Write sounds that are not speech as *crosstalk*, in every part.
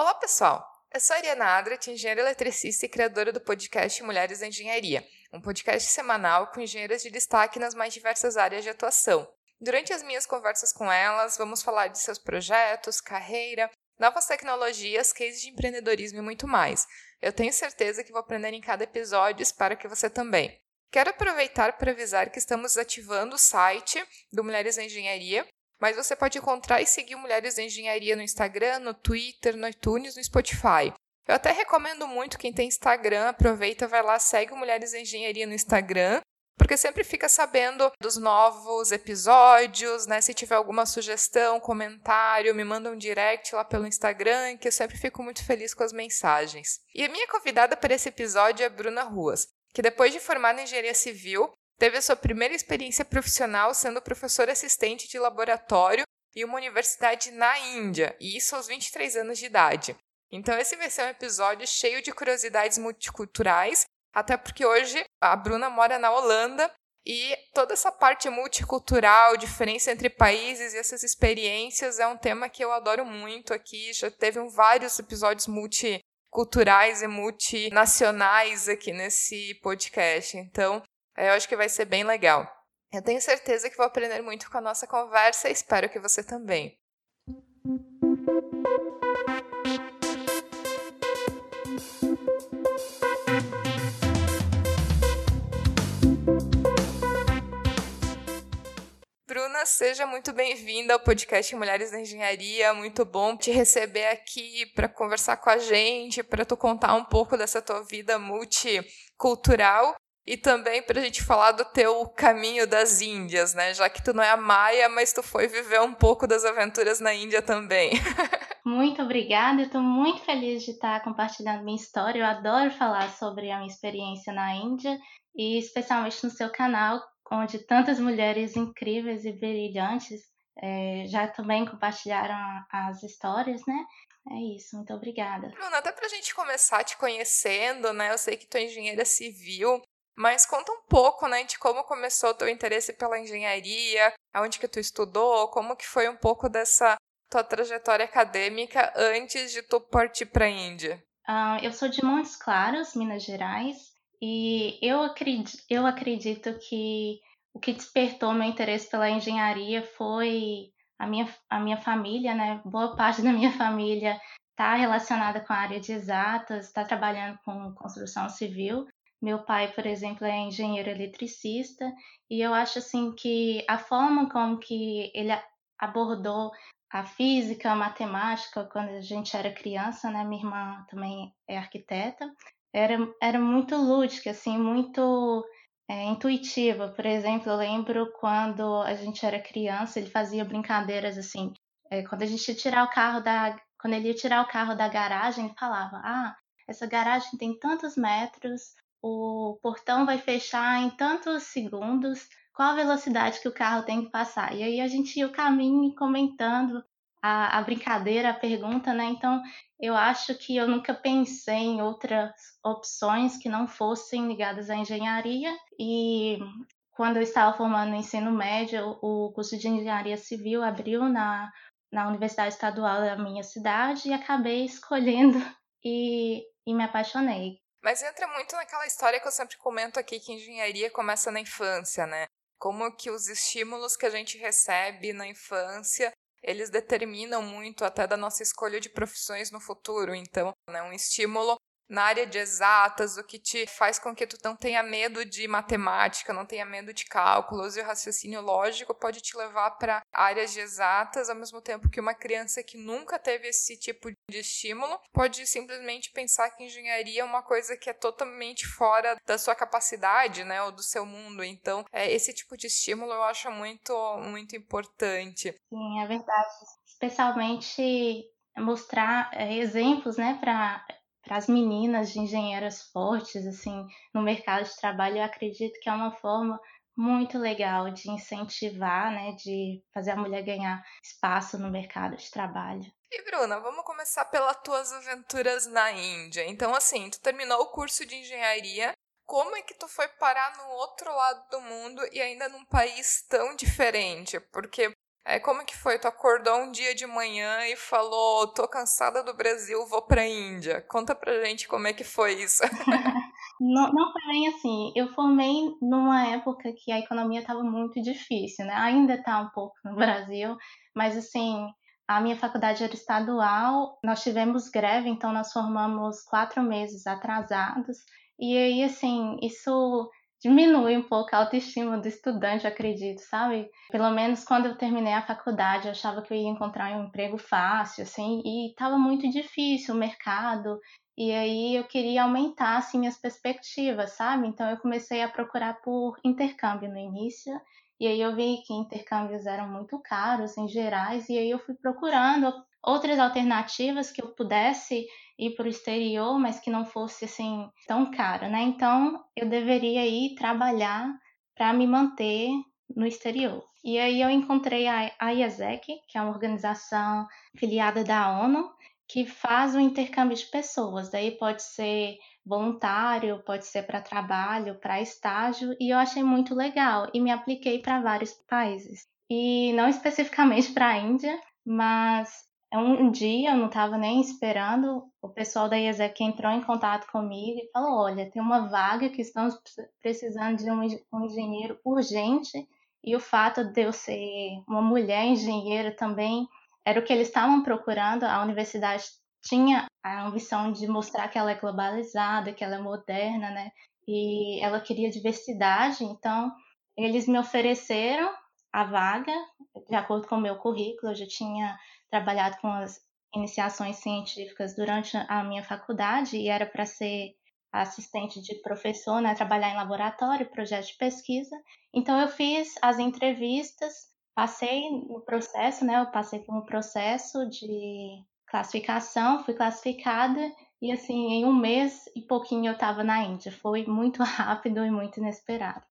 Olá, pessoal! Eu sou a Ariana Adrat, engenheira eletricista e criadora do podcast Mulheres da Engenharia, um podcast semanal com engenheiras de destaque nas mais diversas áreas de atuação. Durante as minhas conversas com elas, vamos falar de seus projetos, carreira, novas tecnologias, cases de empreendedorismo e muito mais. Eu tenho certeza que vou aprender em cada episódio e espero que você também. Quero aproveitar para avisar que estamos ativando o site do Mulheres da Engenharia mas você pode encontrar e seguir Mulheres da Engenharia no Instagram, no Twitter, no iTunes, no Spotify. Eu até recomendo muito quem tem Instagram, aproveita, vai lá, segue Mulheres da Engenharia no Instagram, porque sempre fica sabendo dos novos episódios, né? Se tiver alguma sugestão, comentário, me manda um direct lá pelo Instagram, que eu sempre fico muito feliz com as mensagens. E a minha convidada para esse episódio é Bruna Ruas, que depois de formada em engenharia civil, Teve a sua primeira experiência profissional sendo professora assistente de laboratório em uma universidade na Índia, e isso aos 23 anos de idade. Então, esse vai ser um episódio cheio de curiosidades multiculturais, até porque hoje a Bruna mora na Holanda e toda essa parte multicultural, diferença entre países e essas experiências é um tema que eu adoro muito aqui. Já teve vários episódios multiculturais e multinacionais aqui nesse podcast. Então, eu acho que vai ser bem legal. Eu tenho certeza que vou aprender muito com a nossa conversa e espero que você também. Bruna, seja muito bem-vinda ao podcast Mulheres da Engenharia. Muito bom te receber aqui para conversar com a gente, para tu contar um pouco dessa tua vida multicultural e também para a gente falar do teu caminho das Índias, né? Já que tu não é a Maia, mas tu foi viver um pouco das aventuras na Índia também. *laughs* muito obrigada, eu estou muito feliz de estar compartilhando minha história. Eu adoro falar sobre a minha experiência na Índia e especialmente no seu canal, onde tantas mulheres incríveis e brilhantes é, já também compartilharam as histórias, né? É isso, muito obrigada. Bruna, até para a gente começar te conhecendo, né? Eu sei que tu é engenheira civil, mas conta um pouco, né, de como começou o teu interesse pela engenharia, aonde que tu estudou, como que foi um pouco dessa tua trajetória acadêmica antes de tu partir para a Índia. Uh, eu sou de Montes Claros, Minas Gerais, e eu acredito, eu acredito que o que despertou meu interesse pela engenharia foi a minha, a minha família, né? Boa parte da minha família está relacionada com a área de exatas, está trabalhando com construção civil. Meu pai, por exemplo, é engenheiro eletricista e eu acho assim que a forma como que ele abordou a física, a matemática quando a gente era criança, né? Minha irmã também é arquiteta. Era, era muito lúdica, assim, muito é, intuitiva. Por exemplo, eu lembro quando a gente era criança, ele fazia brincadeiras assim. É, quando a gente ia tirar o carro da, quando ele ia tirar o carro da garagem, ele falava: Ah, essa garagem tem tantos metros, o portão vai fechar em tantos segundos, qual a velocidade que o carro tem que passar. E aí a gente ia o caminho comentando a, a brincadeira, a pergunta, né? Então eu acho que eu nunca pensei em outras opções que não fossem ligadas à engenharia e quando eu estava formando no ensino médio, o curso de engenharia civil abriu na, na Universidade Estadual da minha cidade e acabei *laughs* escolhendo e, e me apaixonei. Mas entra muito naquela história que eu sempre comento aqui que engenharia começa na infância, né? Como que os estímulos que a gente recebe na infância, eles determinam muito até da nossa escolha de profissões no futuro. Então, né, um estímulo na área de exatas, o que te faz com que tu não tenha medo de matemática, não tenha medo de cálculos, e o raciocínio lógico pode te levar para áreas de exatas, ao mesmo tempo que uma criança que nunca teve esse tipo de estímulo pode simplesmente pensar que engenharia é uma coisa que é totalmente fora da sua capacidade, né, ou do seu mundo. Então, é, esse tipo de estímulo eu acho muito, muito importante. Sim, é verdade. Especialmente mostrar é, exemplos, né, para para as meninas de engenheiras fortes assim no mercado de trabalho, eu acredito que é uma forma muito legal de incentivar, né, de fazer a mulher ganhar espaço no mercado de trabalho. E Bruna, vamos começar pelas tuas aventuras na Índia. Então, assim, tu terminou o curso de engenharia. Como é que tu foi parar no outro lado do mundo e ainda num país tão diferente? Porque É, como que foi? Tu acordou um dia de manhã e falou, tô cansada do Brasil, vou pra Índia. Conta pra gente como é que foi isso. *laughs* não, não foi bem assim. Eu formei numa época que a economia estava muito difícil, né? Ainda está um pouco no Brasil, mas assim, a minha faculdade era estadual, nós tivemos greve, então nós formamos quatro meses atrasados. E aí, assim, isso diminui um pouco a autoestima do estudante, acredito, sabe? Pelo menos quando eu terminei a faculdade, eu achava que eu ia encontrar um emprego fácil, assim, e estava muito difícil o mercado. E aí eu queria aumentar assim minhas perspectivas, sabe? Então eu comecei a procurar por intercâmbio no início. E aí eu vi que intercâmbios eram muito caros em gerais, e aí eu fui procurando outras alternativas que eu pudesse ir para o exterior, mas que não fosse assim tão caro, né? Então eu deveria ir trabalhar para me manter no exterior. E aí eu encontrei a IASEC, que é uma organização filiada da ONU, que faz o intercâmbio de pessoas. Daí pode ser voluntário, pode ser para trabalho, para estágio, e eu achei muito legal e me apliquei para vários países. E não especificamente para a Índia, mas um dia, eu não estava nem esperando, o pessoal da IESEC entrou em contato comigo e falou: olha, tem uma vaga que estamos precisando de um engenheiro urgente, e o fato de eu ser uma mulher engenheira também era o que eles estavam procurando. A universidade tinha a ambição de mostrar que ela é globalizada, que ela é moderna, né? E ela queria diversidade, então eles me ofereceram a vaga de acordo com o meu currículo. Eu já tinha trabalhado com as iniciações científicas durante a minha faculdade e era para ser assistente de professor, né, trabalhar em laboratório, projeto de pesquisa. Então eu fiz as entrevistas, passei no processo, né, eu passei por um processo de classificação, fui classificada e assim, em um mês e pouquinho eu estava na Índia. Foi muito *laughs* rápido e muito inesperado.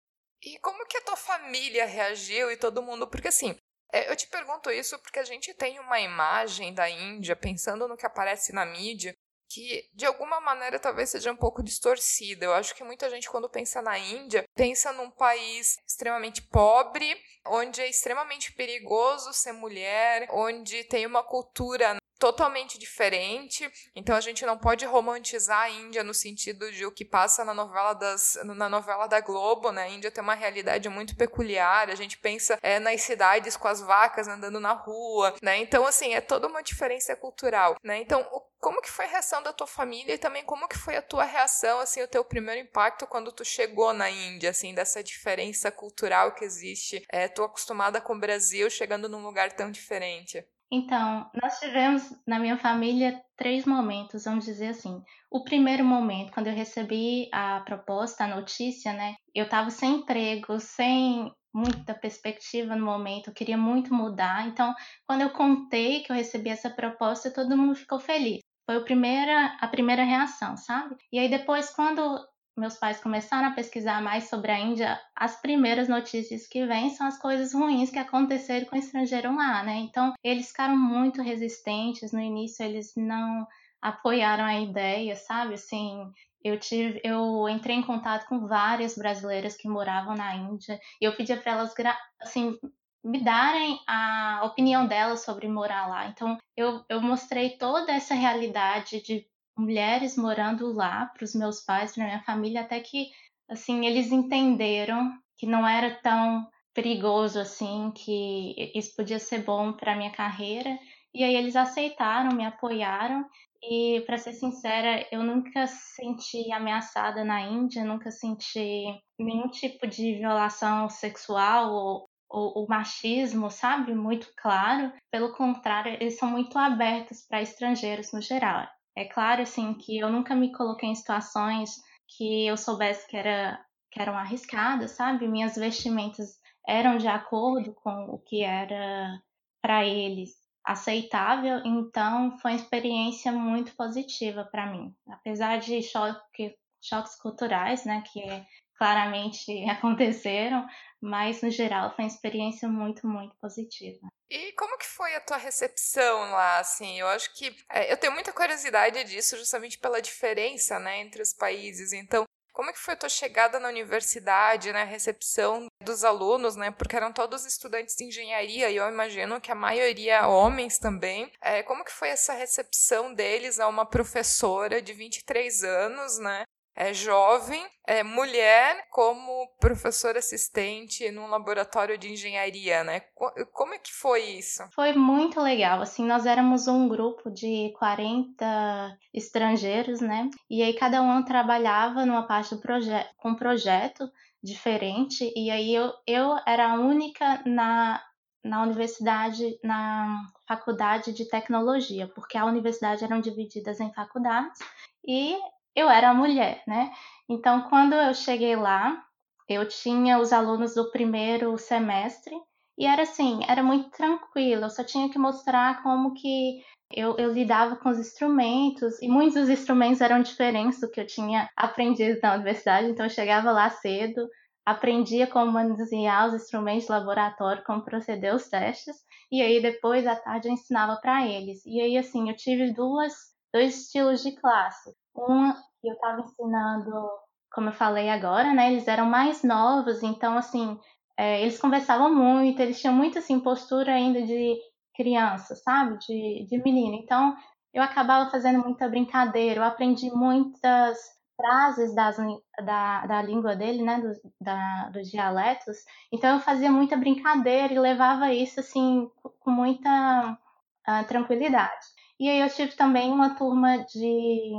E como que a tua família reagiu e todo mundo? Porque assim, eu te pergunto isso porque a gente tem uma imagem da Índia, pensando no que aparece na mídia, que de alguma maneira talvez seja um pouco distorcida. Eu acho que muita gente, quando pensa na Índia, pensa num país extremamente pobre, onde é extremamente perigoso ser mulher, onde tem uma cultura totalmente diferente. Então a gente não pode romantizar a Índia no sentido de o que passa na novela das na novela da Globo, né? A Índia tem uma realidade muito peculiar. A gente pensa é nas cidades com as vacas andando na rua, né? Então assim, é toda uma diferença cultural, né? Então, como que foi a reação da tua família e também como que foi a tua reação, assim, o teu primeiro impacto quando tu chegou na Índia, assim, dessa diferença cultural que existe? É, tô acostumada com o Brasil, chegando num lugar tão diferente. Então, nós tivemos na minha família três momentos, vamos dizer assim. O primeiro momento, quando eu recebi a proposta, a notícia, né? Eu estava sem emprego, sem muita perspectiva no momento, eu queria muito mudar. Então, quando eu contei que eu recebi essa proposta, todo mundo ficou feliz. Foi a primeira, a primeira reação, sabe? E aí depois, quando meus pais começaram a pesquisar mais sobre a Índia, as primeiras notícias que vêm são as coisas ruins que aconteceram com o estrangeiro lá, né? Então, eles ficaram muito resistentes. No início, eles não apoiaram a ideia, sabe? Assim, eu tive, eu entrei em contato com várias brasileiras que moravam na Índia e eu pedia para elas, assim, me darem a opinião delas sobre morar lá. Então, eu, eu mostrei toda essa realidade de mulheres morando lá para os meus pais, para minha família, até que assim eles entenderam que não era tão perigoso assim, que isso podia ser bom para minha carreira. E aí eles aceitaram, me apoiaram. E para ser sincera, eu nunca senti ameaçada na Índia, nunca senti nenhum tipo de violação sexual ou, ou, ou machismo, sabe? Muito claro. Pelo contrário, eles são muito abertos para estrangeiros no geral. É claro, assim, que eu nunca me coloquei em situações que eu soubesse que, era, que eram arriscadas, sabe? Minhas vestimentas eram de acordo com o que era para eles aceitável, então foi uma experiência muito positiva para mim. Apesar de choque, choques culturais, né, que claramente *laughs* aconteceram, mas no geral foi uma experiência muito, muito positiva. E como que foi a tua recepção lá, assim? Eu acho que é, eu tenho muita curiosidade disso, justamente pela diferença, né, entre os países. Então, Como é que foi a tua chegada na universidade, né, a recepção dos alunos, né, porque eram todos estudantes de engenharia e eu imagino que a maioria homens também. É, como que foi essa recepção deles a uma professora de 23 anos, né, é jovem, é mulher como professora assistente num laboratório de engenharia, né? Como é que foi isso? Foi muito legal. Assim, nós éramos um grupo de 40 estrangeiros, né? E aí cada um trabalhava numa parte do projeto, com um projeto diferente. E aí eu, eu era a única na na universidade, na faculdade de tecnologia, porque a universidade eram divididas em faculdades e eu era mulher, né? Então, quando eu cheguei lá, eu tinha os alunos do primeiro semestre e era assim, era muito tranquilo. Eu só tinha que mostrar como que eu, eu, lidava com os instrumentos e muitos dos instrumentos eram diferentes do que eu tinha aprendido na universidade. Então, eu chegava lá cedo, aprendia como manusear os instrumentos de laboratório, como proceder os testes e aí depois à tarde eu ensinava para eles. E aí assim, eu tive duas dois estilos de classe. Uma eu estava ensinando, como eu falei agora, né? Eles eram mais novos, então assim, é, eles conversavam muito, eles tinham muito assim postura ainda de criança, sabe? De, de menino. Então eu acabava fazendo muita brincadeira, eu aprendi muitas frases das, da, da língua dele, né, dos, da, dos dialetos. Então eu fazia muita brincadeira e levava isso assim com muita uh, tranquilidade. E aí eu tive também uma turma de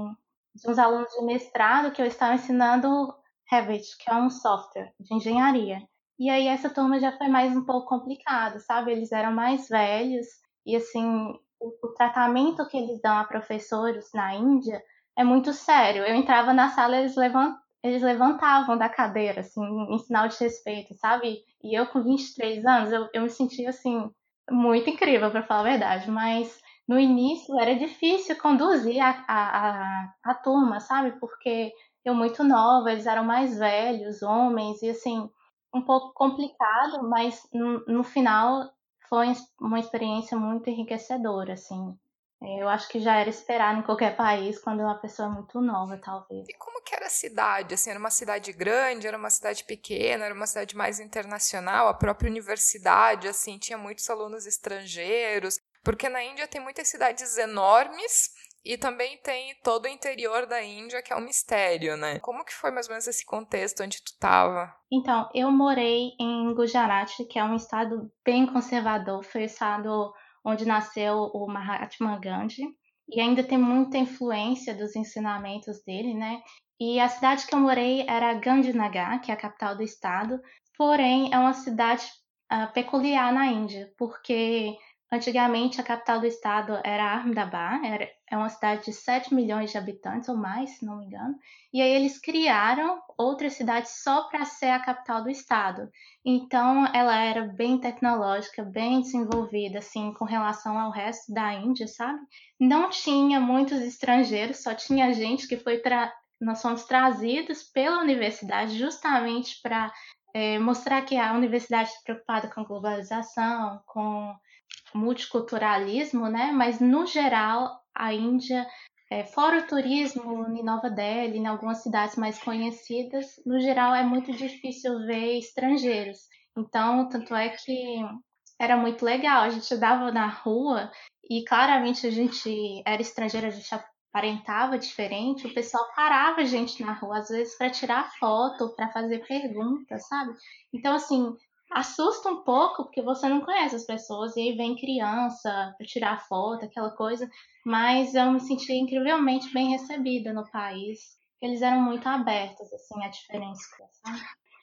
de uns alunos de mestrado que eu estava ensinando Revit, que é um software de engenharia. E aí essa turma já foi mais um pouco complicada, sabe? Eles eram mais velhos e assim, o, o tratamento que eles dão a professores na Índia é muito sério. Eu entrava na sala, eles levantavam eles levantavam da cadeira, assim, em sinal de respeito, sabe? E eu, com 23 anos, eu, eu me sentia, assim, muito incrível, para falar a verdade, mas no início era difícil conduzir a, a, a, a turma, sabe? Porque eu muito nova, eles eram mais velhos, homens, e assim, um pouco complicado, mas no, no final foi uma experiência muito enriquecedora, assim. Eu acho que já era esperado em qualquer país quando uma pessoa é muito nova, talvez. E como que era a cidade? Assim, era uma cidade grande, era uma cidade pequena, era uma cidade mais internacional, a própria universidade, assim, tinha muitos alunos estrangeiros. Porque na Índia tem muitas cidades enormes e também tem todo o interior da Índia, que é um mistério, né? Como que foi mais ou menos esse contexto onde tu estava? Então, eu morei em Gujarat, que é um estado bem conservador, foi o estado onde nasceu o Mahatma Gandhi, e ainda tem muita influência dos ensinamentos dele, né? E a cidade que eu morei era Gandhinagar, que é a capital do estado, porém é uma cidade uh, peculiar na Índia, porque Antigamente, a capital do estado era Ahmedabad, era, é uma cidade de 7 milhões de habitantes ou mais, se não me engano. E aí eles criaram outra cidade só para ser a capital do estado. Então, ela era bem tecnológica, bem desenvolvida, assim, com relação ao resto da Índia, sabe? Não tinha muitos estrangeiros, só tinha gente que foi tra... nós fomos trazidos pela universidade justamente para é, mostrar que a universidade está preocupada com globalização, com multiculturalismo, né? Mas no geral a Índia, é, fora o turismo em Nova Delhi, em algumas cidades mais conhecidas, no geral é muito difícil ver estrangeiros. Então, tanto é que era muito legal. A gente andava na rua e claramente a gente era estrangeira, a gente aparentava diferente. O pessoal parava a gente na rua, às vezes, para tirar foto, para fazer perguntas, sabe? Então, assim, assusta um pouco, porque você não conhece as pessoas, e aí vem criança para tirar foto, aquela coisa, mas eu me senti incrivelmente bem recebida no país. Eles eram muito abertos, assim, a diferença?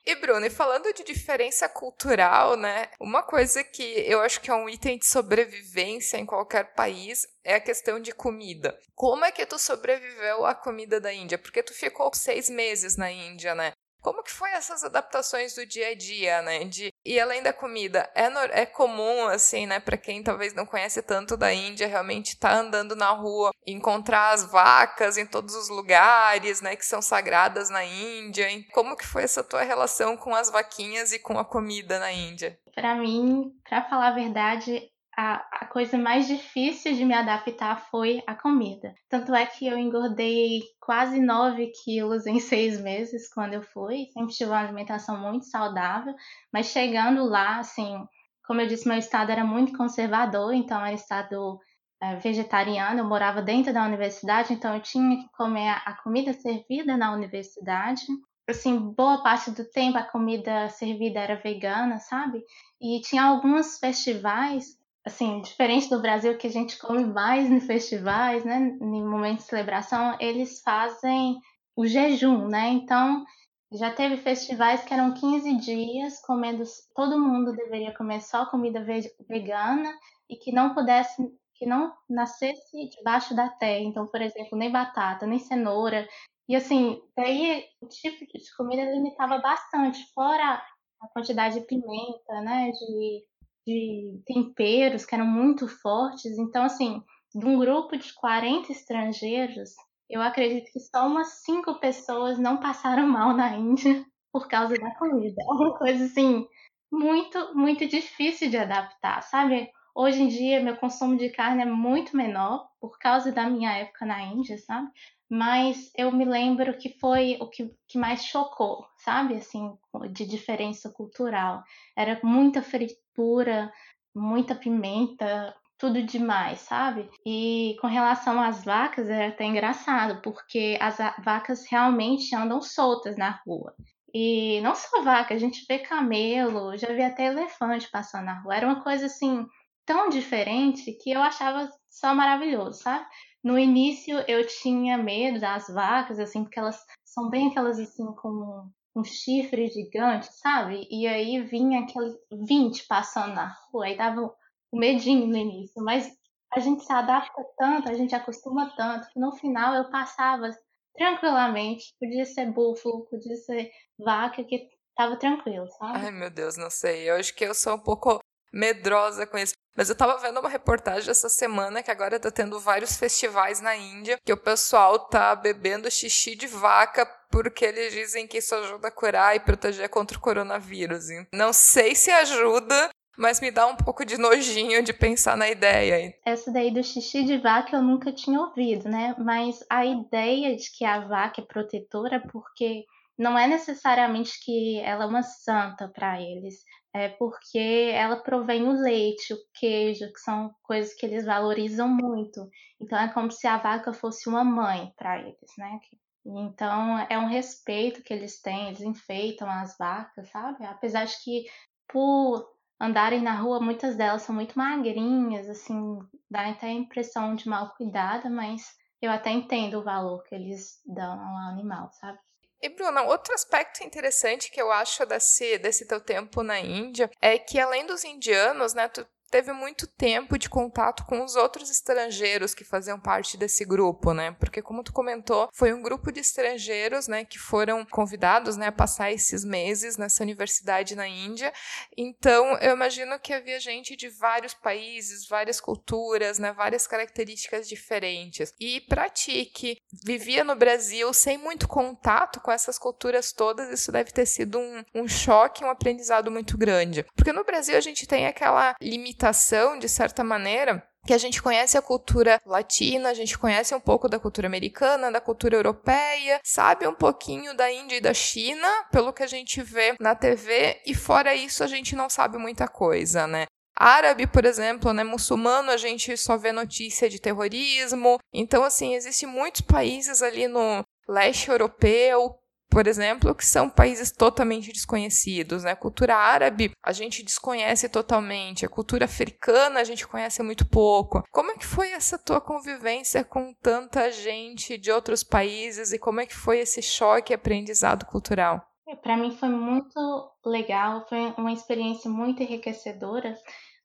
E Bruno, e falando de diferença cultural, né? Uma coisa que eu acho que é um item de sobrevivência em qualquer país é a questão de comida. Como é que tu sobreviveu à comida da Índia? Porque tu ficou seis meses na Índia, né? Como que foi essas adaptações do dia a dia, né? De e além da comida, é, no, é comum, assim, né, para quem talvez não conhece tanto da Índia, realmente tá andando na rua, encontrar as vacas em todos os lugares, né, que são sagradas na Índia. Como que foi essa tua relação com as vaquinhas e com a comida na Índia? Para mim, para falar a verdade, a, a coisa mais difícil de me adaptar foi a comida. Tanto é que eu engordei quase 9 quilos em *laughs* seis meses quando eu fui. Sempre tive uma alimentação muito saudável, mas chegando lá, assim, como eu disse, meu estado era muito conservador, então era estado é, vegetariano. Eu morava dentro da universidade, então eu tinha que comer a comida servida na universidade assim, boa parte do tempo a comida servida era vegana, sabe? E tinha alguns festivais, assim, diferente do Brasil que a gente come mais em festivais, né, em momentos de celebração, eles fazem o jejum, né? Então, já teve festivais que eram 15 dias comendo, todo mundo deveria comer só comida vegana e que não pudesse que não nascesse debaixo da terra. Então, por exemplo, nem batata, nem cenoura, e assim, daí o tipo de comida limitava bastante, fora a quantidade de pimenta, né? De, de temperos que eram muito fortes. Então, assim, de um grupo de 40 estrangeiros, eu acredito que só umas cinco pessoas não passaram *laughs* mal na Índia por causa da comida. É uma coisa assim muito, muito difícil de adaptar, sabe? Hoje em dia, meu consumo de carne é muito menor por causa da minha época na Índia, sabe? Mas eu me lembro que foi o que, que mais chocou, sabe? Assim, de diferença cultural. Era muita fritura, muita pimenta, tudo demais, sabe? E com relação às vacas, é até engraçado, porque as vacas realmente andam soltas na rua. E não só vaca, a gente vê camelo, já vi até elefante passando na rua. Era uma coisa assim tão diferente que eu achava só maravilhoso, sabe? No início eu tinha medo das vacas, assim, porque elas são bem aquelas assim com um chifre gigante, sabe? E aí vinha aqueles 20 passando na rua, aí dava um medinho no início, mas a gente se adapta tanto, a gente acostuma tanto, que no final eu passava tranquilamente, podia ser búfalo, podia ser vaca, que tava tranquilo, sabe? Ai, meu Deus, não sei. Eu acho que eu sou um pouco medrosa com isso. Mas eu tava vendo uma reportagem essa semana que agora tá tendo vários festivais na Índia que o pessoal tá bebendo xixi de vaca porque eles dizem que isso ajuda a curar e proteger contra o coronavírus. Não sei se ajuda, mas me dá um pouco de nojinho de pensar na ideia. Essa daí do xixi de vaca eu nunca tinha ouvido, né? Mas a ideia de que a vaca é protetora porque não é necessariamente que ela é uma santa para eles é porque ela provém o leite, o queijo, que são coisas que eles valorizam muito. Então é como se a vaca fosse uma mãe para eles, né? Então é um respeito que eles têm, eles enfeitam as vacas, sabe? Apesar de que por andarem na rua, muitas delas são muito magrinhas, assim, dá até a impressão de mal cuidada, mas eu até entendo o valor que eles dão ao animal, sabe? E, Bruna, outro aspecto interessante que eu acho desse, desse teu tempo na Índia é que, além dos indianos, né, tu teve muito tempo de contato com os outros estrangeiros que faziam parte desse grupo, né? Porque como tu comentou, foi um grupo de estrangeiros, né, que foram convidados, né, a passar esses meses nessa universidade na Índia. Então, eu imagino que havia gente de vários países, várias culturas, né, várias características diferentes. E para ti que vivia no Brasil sem muito contato com essas culturas todas, isso deve ter sido um, um choque, um aprendizado muito grande. Porque no Brasil a gente tem aquela limitação limitação, de certa maneira, que a gente conhece a cultura latina, a gente conhece um pouco da cultura americana, da cultura europeia, sabe um pouquinho da Índia e da China, pelo que a gente vê na TV, e fora isso a gente não sabe muita coisa, né? Árabe, por exemplo, né, muçulmano, a gente só vê notícia de terrorismo. Então, assim, existem muitos países ali no leste europeu por exemplo, que são países totalmente desconhecidos, né? A cultura árabe a gente desconhece totalmente, a cultura africana a gente conhece muito pouco. Como é que foi essa tua convivência com tanta gente de outros países e como é que foi esse choque aprendizado cultural? É, Para mim foi muito legal, foi uma experiência muito enriquecedora.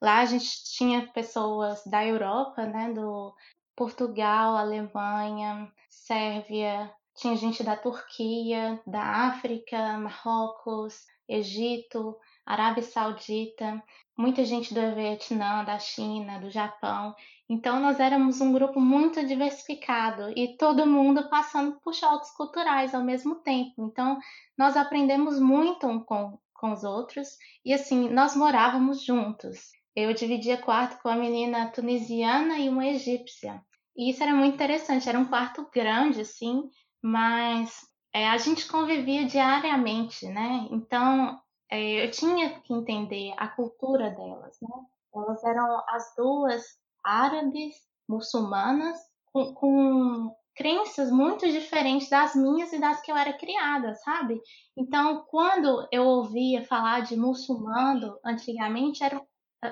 Lá a gente tinha pessoas da Europa, né, do Portugal, Alemanha, Sérvia, tinha gente da Turquia, da África, Marrocos, Egito, Arábia Saudita, muita gente do Vietnã, da China, do Japão. Então nós éramos um grupo muito diversificado e todo mundo passando por choques culturais ao mesmo tempo. Então nós aprendemos muito um com, com os outros e assim nós morávamos juntos. eu dividia quarto com a menina tunisiana e uma egípcia. E isso era muito interessante, era um quarto grande, assim, mas é, a gente convivia diariamente, né? Então, é, eu tinha que entender a cultura delas, né? Elas eram as duas árabes, muçulmanas, com, com crenças muito diferentes das minhas e das que eu era criada, sabe? Então, quando eu ouvia falar de muçulmano antigamente, era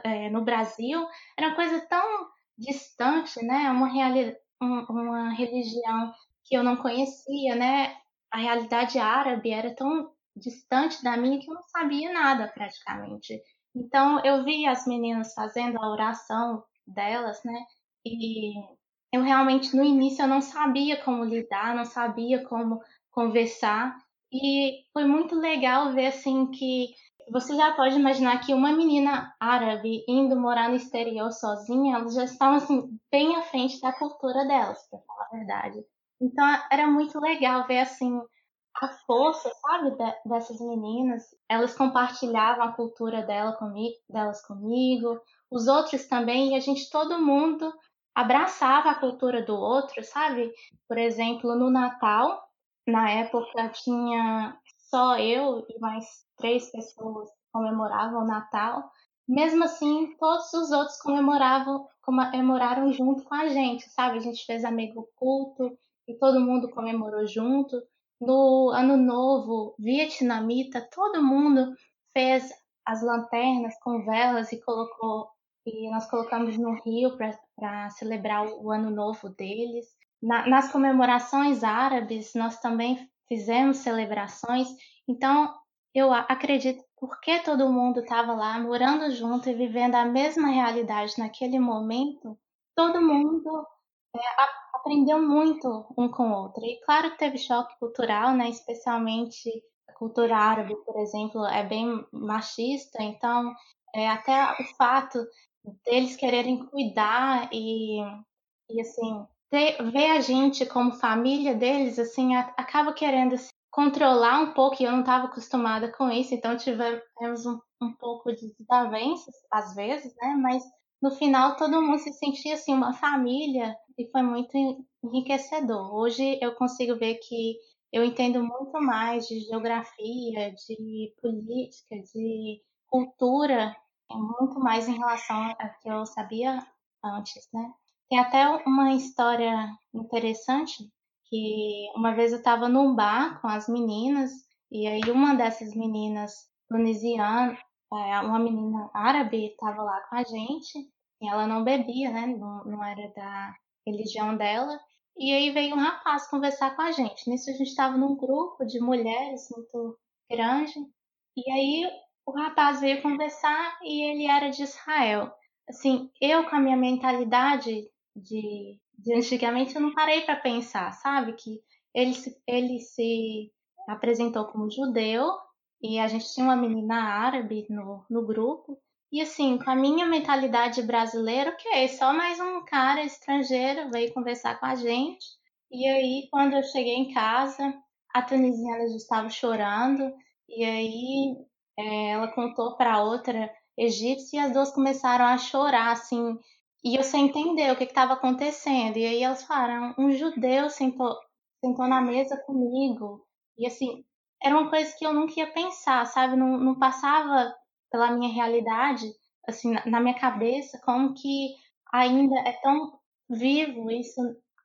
é, no Brasil, era uma coisa tão distante, né? Uma, uma religião que eu não conhecia, né? A realidade árabe era tão distante da minha que eu não sabia nada praticamente. Então, eu vi as meninas fazendo a oração delas, né? E eu realmente no início eu não sabia como lidar, não sabia como conversar e foi muito legal ver assim que você já pode imaginar que uma menina árabe indo morar no exterior sozinha, elas já estavam assim bem à frente da cultura delas, para falar a verdade. Então era muito legal ver assim a força, sabe, dessas meninas. Elas compartilhavam a cultura dela comigo, delas comigo, os outros também, e a gente todo mundo abraçava a cultura do outro, sabe? Por exemplo, no Natal, na época tinha só eu e mais três pessoas comemoravam o Natal. Mesmo assim, todos os outros comemoravam, comemoraram junto com a gente, sabe? A gente fez amigo culto e todo mundo comemorou junto. No Ano Novo vietnamita, todo mundo fez as lanternas com velas e colocou e nós colocamos no rio para celebrar o ano novo deles. Na, nas comemorações árabes, nós também fizemos celebrações. Então, eu acredito porque todo mundo estava lá morando junto e vivendo a mesma realidade naquele momento, todo mundo é, aprendeu muito um com o outro. E claro que teve choque cultural, né? Especialmente a cultura árabe, por exemplo, é bem machista, então é, até o fato deles quererem cuidar e, e assim, ter, ver a gente como família deles, assim, a, acaba querendo assim, controlar um pouco, e eu não estava acostumada com isso, então tivemos um, um pouco de desavenças, às vezes, né, mas no final todo mundo se sentia, assim, uma família, e foi muito enriquecedor. Hoje eu consigo ver que eu entendo muito mais de geografia, de política, de cultura muito mais em relação a que eu sabia antes, né? Tem até uma história interessante que uma vez eu estava num bar com as meninas e aí uma dessas meninas tunisianas, é, uma menina árabe, estava lá com a gente e ela não bebia, né? Não, não era da religião dela. E aí veio um rapaz conversar com a gente. Nisso a gente estava num grupo de mulheres muito grande. E aí o rapaz veio conversar e ele era de Israel. Assim, eu com a minha mentalidade de, de antigamente, eu não parei para pensar, sabe? Que ele se, ele se apresentou como judeu e a gente tinha uma menina árabe no, no grupo. E assim, com a minha mentalidade brasileira, ok, só mais um cara estrangeiro veio conversar com a gente. E aí, quando eu cheguei em casa, a tunisiana já estava chorando. E aí é, ela contou para outra egípcia e as duas começaram a chorar, assim, e eu sem entender o que estava acontecendo. E aí elas falaram: um judeu sentou, sentou na mesa comigo. E assim, era uma coisa que eu nunca ia pensar, sabe? Não, não passava pela minha realidade, assim, na, minha cabeça, como que ainda é tão vivo isso,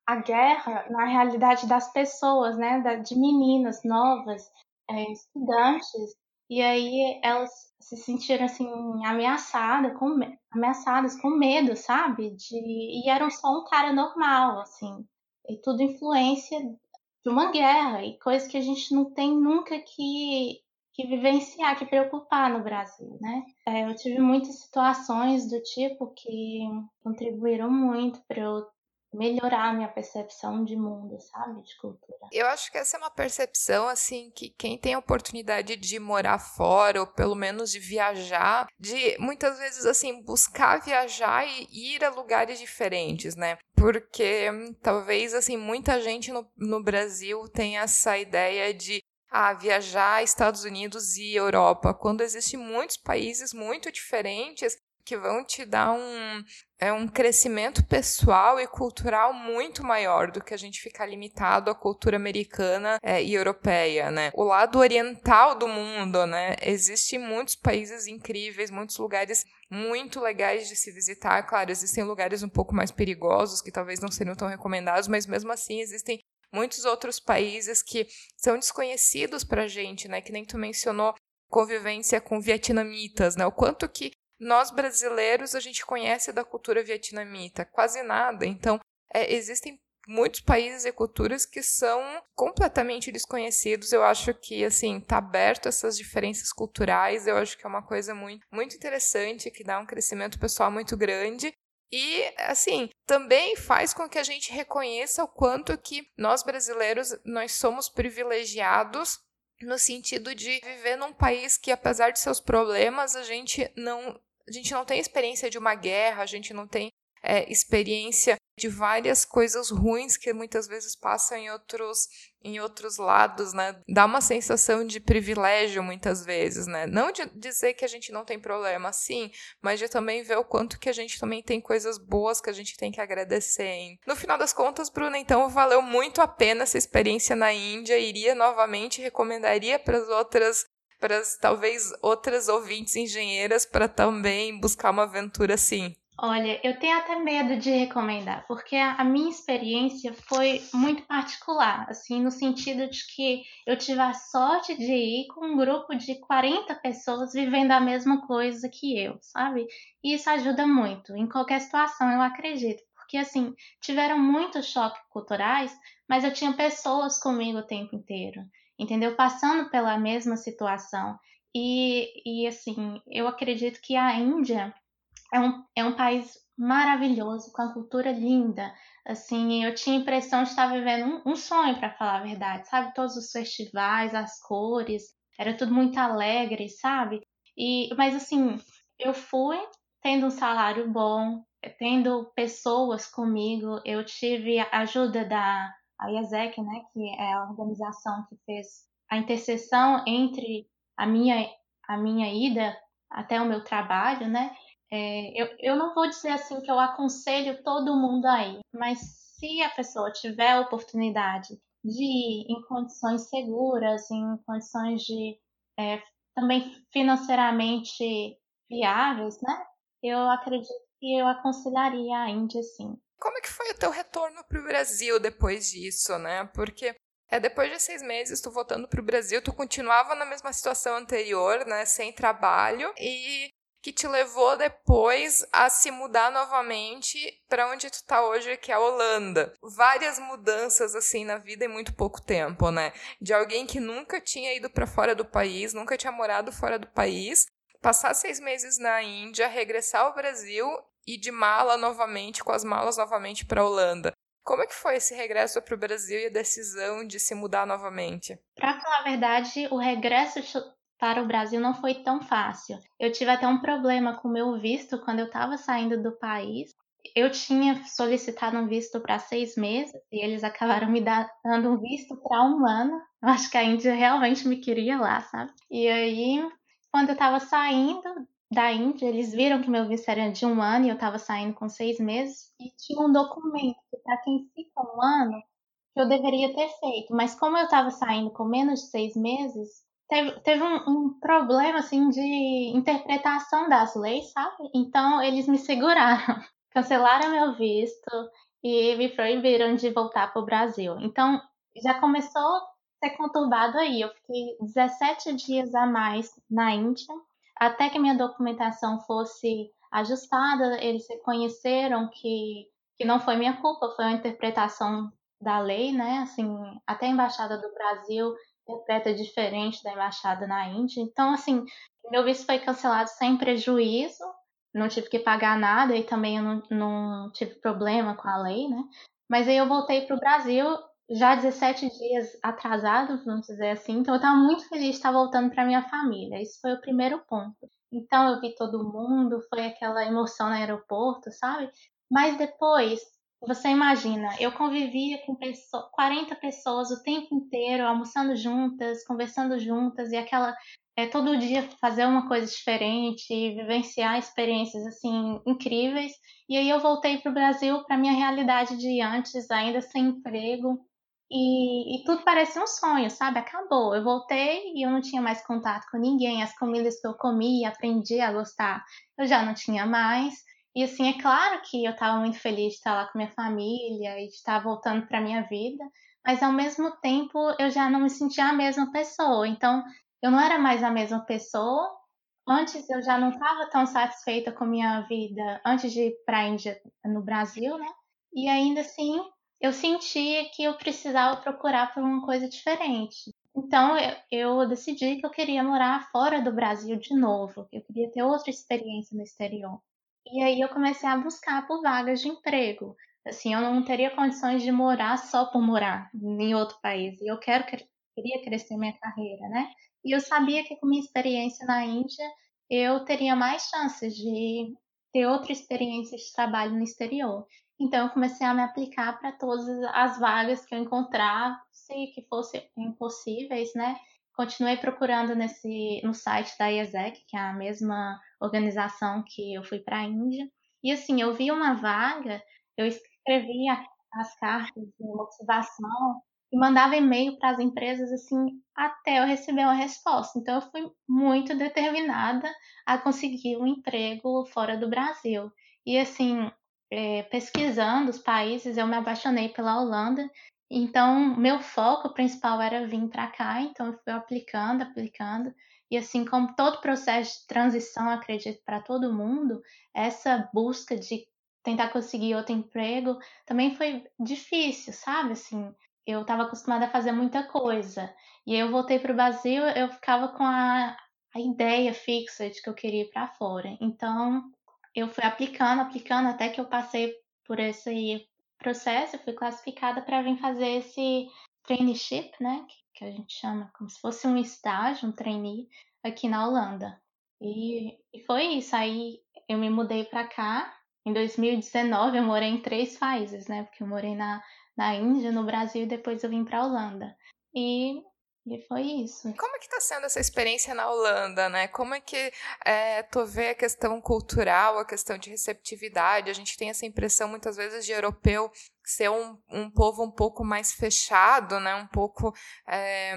a guerra na realidade das pessoas, né? De meninas novas, é, estudantes, e aí elas se sentiram assim ameaçadas, com, ameaçadas com medo, sabe? De, e eram só um cara normal, assim. E tudo influência de uma guerra e coisas que a gente não tem nunca que, que vivenciar, que preocupar no Brasil, né? É, eu tive muitas situações do tipo que contribuíram muito para eu melhorar a minha percepção de mundo, sabe? De cultura. Eu acho que essa é uma percepção, assim, que quem tem a oportunidade de morar fora, ou pelo menos de viajar, de muitas vezes, assim, buscar viajar e ir a lugares diferentes, né? Porque talvez, assim, muita gente no, no Brasil tem essa ideia de a viajar Estados Unidos e Europa, quando existem muitos países muito diferentes que vão te dar um, é um crescimento pessoal e cultural muito maior do que a gente ficar limitado à cultura americana é, e europeia, né? O lado oriental do mundo, né? Existem muitos países incríveis, muitos lugares muito legais de se visitar. Claro, existem lugares um pouco mais perigosos que talvez não seriam tão recomendados, mas mesmo assim existem muitos outros países que são desconhecidos para a gente, né? Que nem tu mencionou convivência com vietnamitas, né? O quanto que nós brasileiros a gente conhece da cultura vietnamita, quase nada. Então, é, existem muitos países e culturas que são completamente desconhecidos. Eu acho que assim, tá aberto essas diferenças culturais, eu acho que é uma coisa muito muito interessante que dá um crescimento pessoal muito grande. E, assim, também faz com que a gente reconheça o quanto que nós brasileiros, nós somos privilegiados no sentido de viver num país que, apesar de seus problemas, a gente não, a gente não tem experiência de uma guerra, a gente não tem é, experiência de várias coisas ruins que muitas vezes passam em outros em outros lados, né? Dá uma sensação de privilégio muitas vezes, né? Não de dizer que a gente não tem problema, sim, mas de também ver o quanto que a gente também tem coisas boas que a gente tem que agradecer. Hein? No final das contas, Bruna, então valeu muito a pena essa experiência na Índia, iria novamente, recomendaria para as outras para talvez outras ouvintes engenheiras para também buscar uma aventura assim. Olha, eu tenho até medo de recomendar, porque a, minha experiência foi muito particular, assim, no sentido de que eu tive a sorte de ir com um grupo de 40 pessoas vivendo a mesma coisa que eu, sabe? E isso ajuda muito, em qualquer situação, eu acredito, porque, assim, tiveram muitos choques culturais, mas eu tinha pessoas comigo o tempo inteiro, entendeu? Passando pela mesma situação. E, e assim, eu acredito que a Índia é um, é um país maravilhoso, com a cultura linda. Assim, eu tinha a impressão de estar vivendo um, um sonho, para falar a verdade, sabe? Todos os festivais, as cores, era tudo muito alegre, sabe? E, mas assim, eu fui tendo um salário bom, tendo pessoas comigo, eu tive a ajuda da a IASEC, né, que é a organização que fez a interseção entre a minha a minha ida até o meu trabalho, né? É, eu, eu não vou dizer assim que eu aconselho todo mundo aí, mas se a pessoa tiver a oportunidade de ir em condições seguras, em condições de é, também financeiramente viáveis, né? Eu acredito que eu aconselharia a Índia sim. Como é que foi o teu retorno para o Brasil depois disso, né? Porque é, depois de seis meses, tu voltando para o Brasil, tu continuava na mesma situação anterior, né? Sem trabalho. E que te levou depois a se mudar novamente para onde tu tá hoje, que é a Holanda. Várias mudanças assim na vida em muito pouco tempo, né? De alguém que nunca tinha ido para fora do país, nunca tinha morado fora do país, passar seis meses na Índia, regressar ao Brasil e de mala novamente, com as malas novamente para a Holanda. Como é que foi esse regresso para o Brasil e a decisão de se mudar novamente? Para falar a verdade, o regresso para o Brasil não foi tão fácil. Eu tive até um problema com o meu visto quando eu estava saindo do país. Eu tinha solicitado um visto para seis meses e eles acabaram me dando um visto para um ano. Eu acho que a Índia realmente me queria lá, sabe? E aí, quando eu estava saindo da Índia, eles viram que meu visto era de um ano e eu estava saindo com seis meses e tinha um documento para quem fica um ano que eu deveria ter feito. Mas como eu estava saindo com menos de seis meses, teve, teve um, um, problema assim de interpretação das leis, sabe? Então eles me seguraram, *laughs* cancelaram meu visto e me proibiram de voltar para o Brasil. Então já começou a ser conturbado aí. Eu fiquei 17 dias a mais na Índia até que minha documentação fosse ajustada. Eles reconheceram que que não foi minha culpa, foi uma interpretação da lei, né? Assim, até a embaixada do Brasil interpreta diferente da embaixada na Índia. Então, assim, meu visto foi cancelado sem prejuízo, não tive que pagar nada e também eu não, não tive problema com a lei, né? Mas aí eu voltei para o Brasil já 17 dias atrasado, vamos dizer assim, então eu estava muito feliz de estar voltando para minha família. Isso foi o primeiro ponto. Então eu vi todo mundo, foi aquela emoção no aeroporto, sabe? Mas depois Você imagina, eu convivia com 40 pessoas o tempo inteiro, almoçando juntas, conversando juntas, e aquela. É, todo dia fazer uma coisa diferente, vivenciar experiências assim incríveis. E aí eu voltei para o Brasil, para minha realidade de antes, ainda sem emprego, e, e, tudo parecia um sonho, sabe? Acabou. Eu voltei e eu não tinha mais contato com ninguém. As comidas que eu comia, aprendi a gostar, eu já não tinha mais. E assim, é claro que eu estava muito feliz de estar lá com minha família e de estar voltando para minha vida, mas ao mesmo tempo eu já não me sentia a mesma pessoa. Então, eu não era mais a mesma pessoa. Antes eu já não estava tão satisfeita com minha vida antes de ir para a Índia no Brasil, né? E ainda assim, eu sentia que eu precisava procurar por uma coisa diferente. Então eu, eu decidi que eu queria morar fora do Brasil de novo, eu queria ter outra experiência no exterior. E aí eu comecei a buscar por vagas de emprego. Assim, eu não teria condições de morar só por morar em outro país. E eu quero queria crescer minha carreira, né? E eu sabia que com minha experiência na Índia, eu teria mais chances de ter outra experiência de trabalho no exterior. Então eu comecei a me aplicar para todas as vagas que eu encontrasse que fossem impossíveis, né? Continuei procurando nesse no site da IESEC, que é a mesma organização que eu fui para a Índia. E assim, eu vi uma vaga, eu escrevia as cartas de motivação e mandava e-mail para as empresas assim até eu receber uma resposta. Então eu fui muito determinada a conseguir um emprego fora do Brasil. E assim, é, pesquisando os países, eu me apaixonei pela Holanda então, meu foco principal era vir para cá, então eu fui aplicando, aplicando. E assim como todo processo de transição, acredito, para todo mundo, essa busca de tentar conseguir outro emprego também foi difícil, sabe? Assim, eu estava acostumada a fazer muita coisa. E aí eu voltei para o Brasil, eu ficava com a, a ideia fixa de que eu queria ir para fora. Então, eu fui aplicando, aplicando, até que eu passei por esse processo, fui classificada para vir fazer esse traineeship, né, que, que, a gente chama como se fosse um estágio, um trainee aqui na Holanda. E, e foi isso. Aí eu me mudei para cá. Em 2019 eu morei em três países, né? Porque eu morei na, na Índia, no Brasil e depois eu vim para a Holanda. E e foi isso. Como é que está sendo essa experiência na Holanda, né? Como é que é, tu vê a questão cultural, a questão de receptividade? A gente tem essa impressão muitas vezes de europeu ser um, um povo um pouco mais fechado, né? Um pouco é,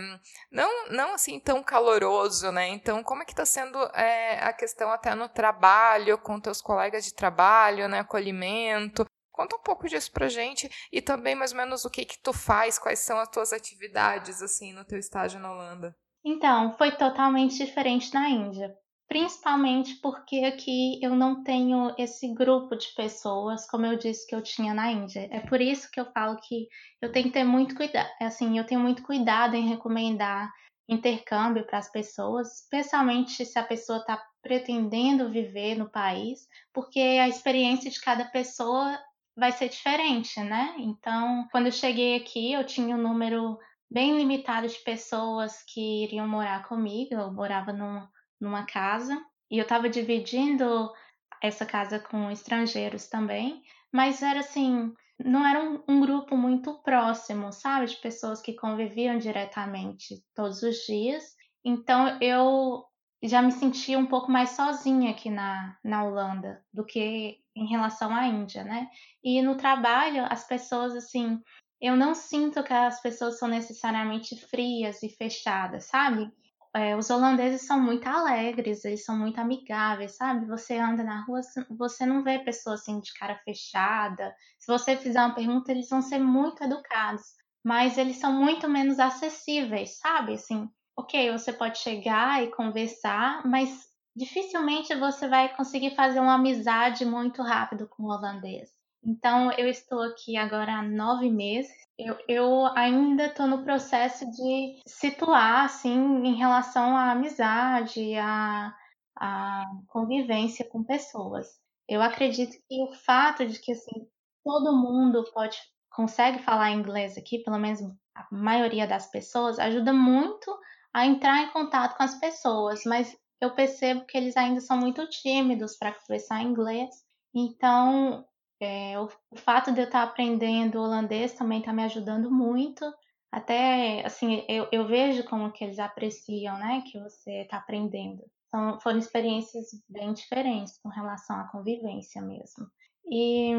não não assim tão caloroso, né? Então como é que está sendo é, a questão até no trabalho com teus colegas de trabalho, né? Acolhimento. Conta um pouco disso pra gente e também mais ou menos o que que tu faz, quais são as tuas atividades assim no teu estágio na Holanda. Então, foi totalmente diferente na Índia, principalmente porque aqui eu não tenho esse grupo de pessoas como eu disse que eu tinha na Índia. É por isso que eu falo que eu tenho que ter muito cuidado, assim, eu tenho muito cuidado em recomendar intercâmbio para as pessoas, especialmente se a pessoa está pretendendo viver no país, porque a experiência de cada pessoa vai ser diferente, né? Então, quando eu cheguei aqui, eu tinha um número bem limitado de pessoas que iriam morar comigo. Eu morava num, numa casa e eu estava dividindo essa casa com estrangeiros também, mas era assim, não era um, um, grupo muito próximo, sabe? De pessoas que conviviam diretamente todos os dias. Então eu já me sentia um pouco mais sozinha aqui na, na Holanda do que em relação à Índia, né? E no trabalho, as pessoas, assim, eu não sinto que as pessoas são necessariamente frias e fechadas, sabe? É, os holandeses são muito alegres, eles são muito amigáveis, sabe? Você anda na rua, você não vê pessoas assim de cara fechada. Se você fizer uma pergunta, eles vão ser muito educados, mas eles são muito menos acessíveis, sabe? Assim, ok, você pode chegar e conversar, mas dificilmente você vai conseguir fazer uma amizade muito rápido com o holandês. Então, eu estou aqui agora há nove meses. Eu, eu ainda estou no processo de situar, assim, em relação à amizade, à, à convivência com pessoas. Eu acredito que o fato de que, assim, todo mundo pode consegue falar inglês aqui, pelo menos a maioria das pessoas, ajuda muito a entrar em contato com as pessoas, mas eu percebo que eles ainda são muito tímidos para conversar inglês. Então, É, o, o, fato de eu estar aprendendo holandês também está me ajudando muito. Até, assim, eu, eu vejo como que eles apreciam, né, que você está aprendendo. Então, foram experiências bem diferentes com relação à convivência mesmo. E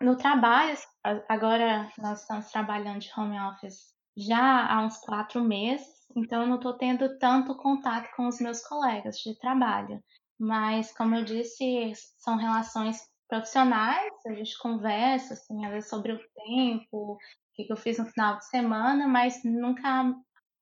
no trabalho, agora nós estamos trabalhando de home office já há uns quatro meses, então eu não estou tendo tanto contato com os meus colegas de trabalho. Mas, como eu disse, são relações profissionais, a gente conversa, assim, às vezes sobre o tempo, o que eu fiz no final de semana, mas nunca,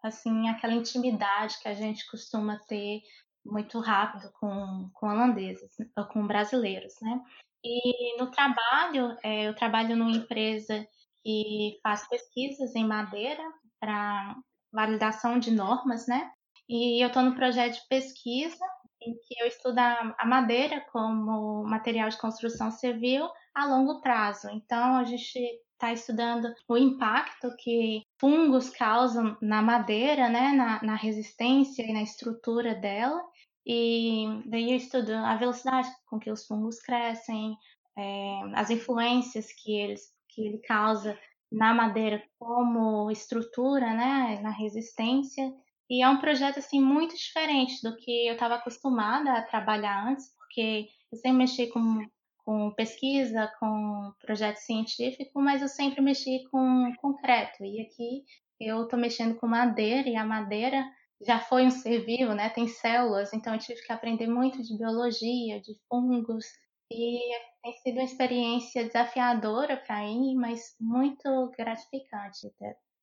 assim, aquela intimidade que a gente costuma ter muito rápido com, com holandeses, ou com brasileiros, né? E no trabalho, é, eu trabalho numa empresa que faz pesquisas em madeira para validação de normas, né? E eu estou no projeto de pesquisa em que eu estudo a madeira como material de construção civil a longo prazo. Então, a gente está estudando o impacto que fungos causam na madeira, né, na, na resistência e na estrutura dela. E daí eu estudo a velocidade com que os fungos crescem, é, as influências que, eles, que ele causa na madeira como estrutura, né, na resistência. E é um projeto assim muito diferente do que eu estava acostumada a trabalhar antes, porque eu sempre mexi com, com pesquisa, com projeto científico, mas eu sempre mexi com concreto. E aqui eu estou mexendo com madeira e a madeira já foi um ser vivo, né? Tem células, então eu tive que aprender muito de biologia, de fungos, e tem sido uma experiência desafiadora para mim, mas muito gratificante.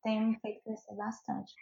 Tem me feito crescer bastante.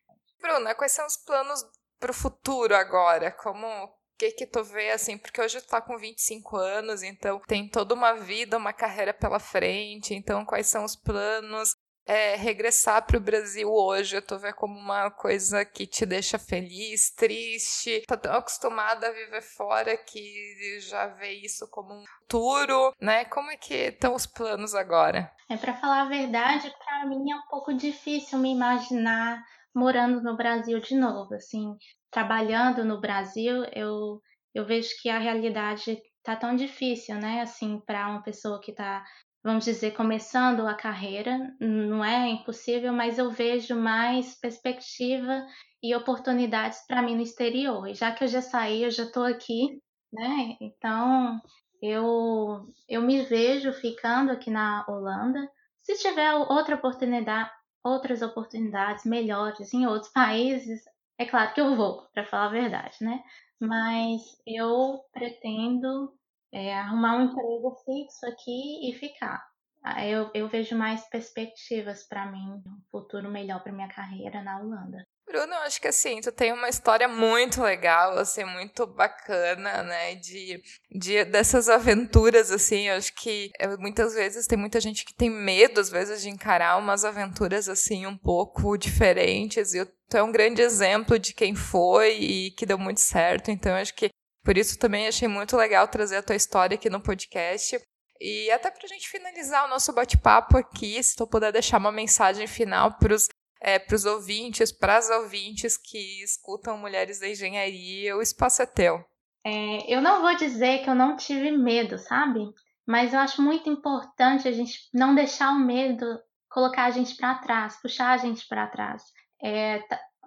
Bruna, quais são os planos para o futuro agora? Como o que que tu vê assim? Porque hoje tu tá com 25 anos, então tem toda uma vida, uma carreira pela frente. Então, quais são os planos? É, regressar para o Brasil hoje, tu vê como uma coisa que te deixa feliz, triste, tá tão acostumada a viver fora que já vê isso como um futuro, né? Como é que estão os planos agora? É para falar a verdade, para mim é um pouco difícil me imaginar morando no Brasil de novo, assim, trabalhando no Brasil, eu, eu vejo que a realidade tá tão difícil, né, assim, para uma pessoa que tá, vamos dizer, começando a carreira, não é impossível, mas eu vejo mais perspectiva e oportunidades para mim no exterior. E já que eu já saí, eu já estou aqui, né? Então, eu eu me vejo ficando aqui na Holanda. Se tiver outra oportunidade, outras oportunidades melhores em outros países, é claro que eu vou, para falar a verdade, né? Mas eu pretendo é, arrumar um emprego fixo aqui e ficar. Eu, eu vejo mais perspectivas para mim, um futuro melhor para minha carreira na Holanda. Bruno, eu acho que assim, tu tem uma história muito legal, assim, muito bacana, né, de, de dessas aventuras, assim, eu acho que é, muitas vezes tem muita gente que tem medo, às vezes, de encarar umas aventuras, assim, um pouco diferentes, e tu é um grande exemplo de quem foi e que deu muito certo, então eu acho que por isso também achei muito legal trazer a tua história aqui no podcast. E até para a gente finalizar o nosso bate-papo aqui, se tu puder deixar uma mensagem final para os é, os ouvintes, para as ouvintes que escutam Mulheres da Engenharia, o espaço é teu. É, eu não vou dizer que eu não tive medo, sabe? Mas eu acho muito importante a gente não deixar o medo colocar a gente para trás, puxar a gente para trás. É,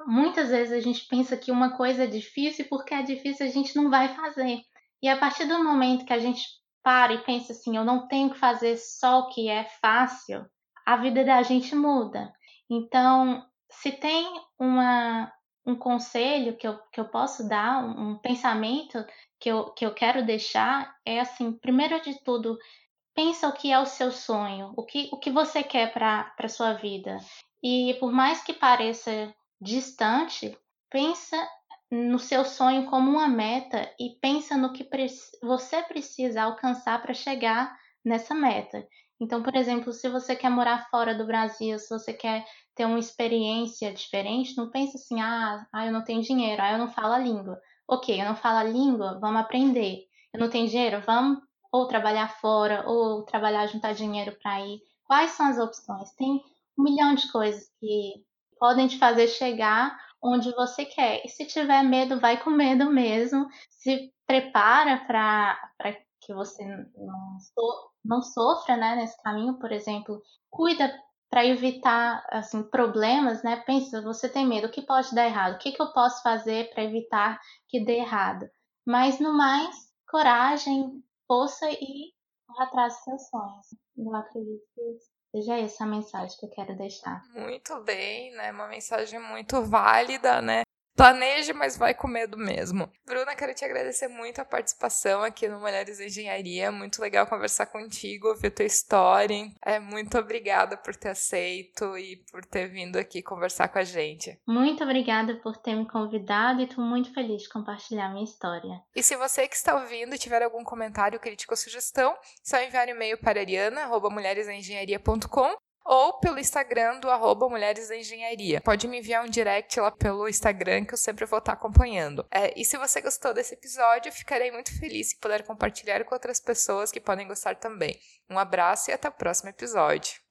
muitas vezes a gente pensa que uma coisa é difícil e porque é difícil a gente não vai fazer. E a partir do momento que a gente para e pensa assim, eu não tenho que fazer só o que é fácil, a vida da gente muda. Então, se tem uma, um conselho que eu, que eu posso dar, um, um pensamento que eu, que eu quero deixar, é assim: primeiro de tudo, pensa o que é o seu sonho, o que, o que você quer para a sua vida. E por mais que pareça distante, pensa no seu sonho como uma meta e pensa no que você precisa alcançar para chegar nessa meta. Então, por exemplo, se você quer morar fora do Brasil, se você quer ter uma experiência diferente, não pense assim, ah, ah, eu não tenho dinheiro, ah, eu não falo a língua. Ok, eu não falo a língua, vamos aprender. Eu não tenho dinheiro, vamos ou trabalhar fora, ou trabalhar, juntar dinheiro para ir. Quais são as opções? Tem um milhão de coisas que podem te fazer chegar onde você quer. E se tiver medo, vai com medo mesmo. Se prepara para que você não, so, não sofra, né, nesse caminho, por exemplo, cuida para evitar assim problemas, né? Pensa, você tem medo, o que pode dar errado? O que, que eu posso fazer para evitar que dê errado? Mas no mais, coragem, força e atrás dos seus sonhos. Eu acredito que seja essa a mensagem que eu quero deixar. Muito bem, né? Uma mensagem muito válida, né? Planeje, mas vai com medo mesmo. Bruna, quero te agradecer muito a participação aqui no Mulheres em Engenharia. Muito legal conversar contigo, ouvir tua história. É, muito obrigada por ter aceito e por ter vindo aqui conversar com a gente. Muito obrigada por ter me convidado e estou muito feliz de compartilhar minha história. E se você que está ouvindo tiver algum comentário, crítica ou sugestão, só enviar um e-mail para ariana.mulheresengenharia.com ou pelo Instagram do arroba Mulheres da Engenharia. Pode me enviar um direct lá pelo Instagram que eu sempre vou estar acompanhando. É, e se você gostou desse episódio, ficarei muito feliz se puder compartilhar com outras pessoas que podem gostar também. Um abraço e até o próximo episódio.